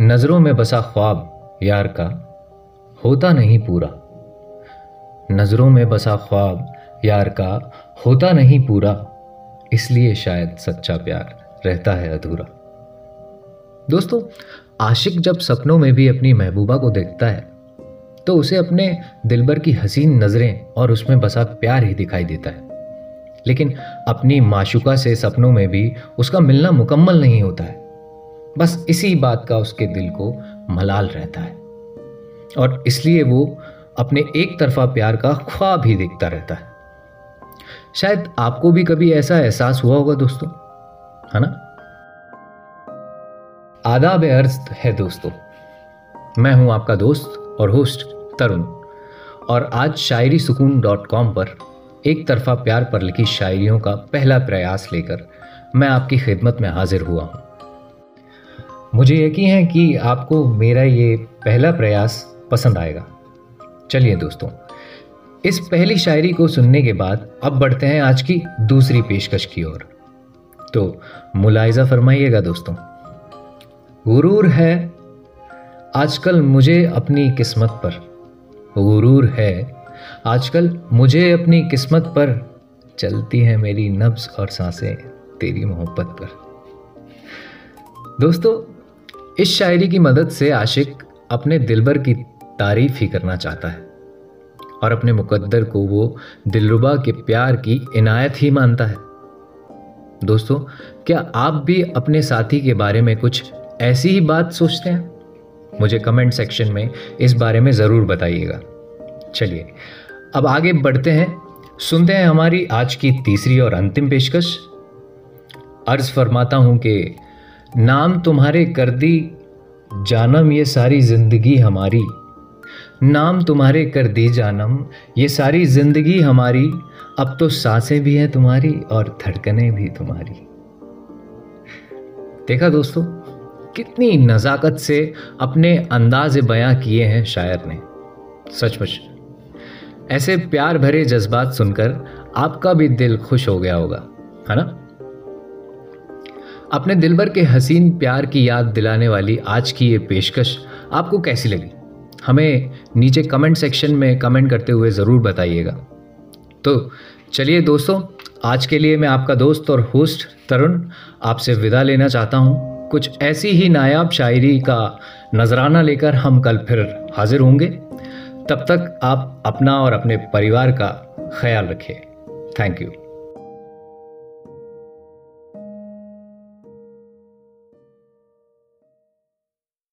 नज़रों में बसा ख्वाब, यार का। होता नहीं पूरा। नज़रों में बसा ख्वाब, यार का। होता नहीं पूरा। इसलिए शायद सच्चा प्यार रहता है अधूरा। दोस्तों, आशिक जब सपनों में भी अपनी महबूबा को देखता है तो उसे अपने दिलबर की हसीन नज़रें और उसमें बसा प्यार ही दिखाई देता है। लेकिन अपनी माशुका से सपनों में भी उसका मिलना मुकम्मल नहीं होता है। बस इसी बात का उसके दिल को मलाल रहता है। और इसलिए वो अपने एक तरफा प्यार का ख्वाब ही देखता रहता है। शायद आपको भी कभी ऐसा एहसास हुआ होगा दोस्तों, है ना? आदाब अर्ज़ है दोस्तों। मैं हूँ आपका दोस्त और होस्ट तरुण। और आज शायरी सुकून डॉट कॉम पर एक तरफा प्यार पर लिखी शायरियों का पहला प्रयास लेकर मैं आपकी खिदमत में हाजिर हुआ हूँ। मुझे यकीन है कि आपको मेरा ये पहला प्रयास पसंद आएगा। चलिए दोस्तों, इस पहली शायरी को सुनने के बाद अब बढ़ते हैं आज की दूसरी पेशकश की ओर। तो मुलायजा फरमाइएगा दोस्तों, गुरूर है, आजकल मुझे अपनी किस्मत पर। गुरूर है, आजकल मुझे अपनी किस्मत पर। चलती है मेरी नब्ज और साँसें तेरी मोहब्बत पर। दोस्तों इस शायरी की मदद से आशिक अपने दिलबर की तारीफ़ ही करना चाहता है और अपने मुकद्दर को वो दिलरुबा के प्यार की इनायत ही मानता है। दोस्तों, क्या आप भी अपने साथी के बारे में कुछ ऐसी ही बात सोचते हैं? मुझे कमेंट सेक्शन में इस बारे में ज़रूर बताइएगा। चलिए, अब आगे बढ़ते हैं। सुनते हैं हमारी आज की तीसरी और अंतिम पेशकश। अर्ज़ फरमाता हूँ कि नाम तुम्हारे कर दी, जानम ये सारी ज़िंदगी हमारी। नाम तुम्हारे कर दी जानम, ये सारी ज़िंदगी हमारी। अब तो साँसें भी हैं तुम्हारी और धड़कनें भी तुम्हारी। देखा दोस्तों, कितनी नज़ाकत से अपने अंदाज बयां किए हैं शायर ने। सचमुच, ऐसे प्यार भरे जज्बात सुनकर आपका भी दिल खुश हो गया होगा, है ना? अपने दिलबर के हसीन प्यार की याद दिलाने वाली आज की ये पेशकश आपको कैसी लगी? हमें नीचे कमेंट सेक्शन में कमेंट करते हुए ज़रूर बताइएगा। तो चलिए दोस्तों, आज के लिए मैं आपका दोस्त और होस्ट तरुण आपसे विदा लेना चाहता हूँ। कुछ ऐसी ही नायाब शायरी का नजराना लेकर हम कल फिर हाजिर होंगे। तब तक आप अपना और अपने परिवार का ख्याल रखें थैंक यू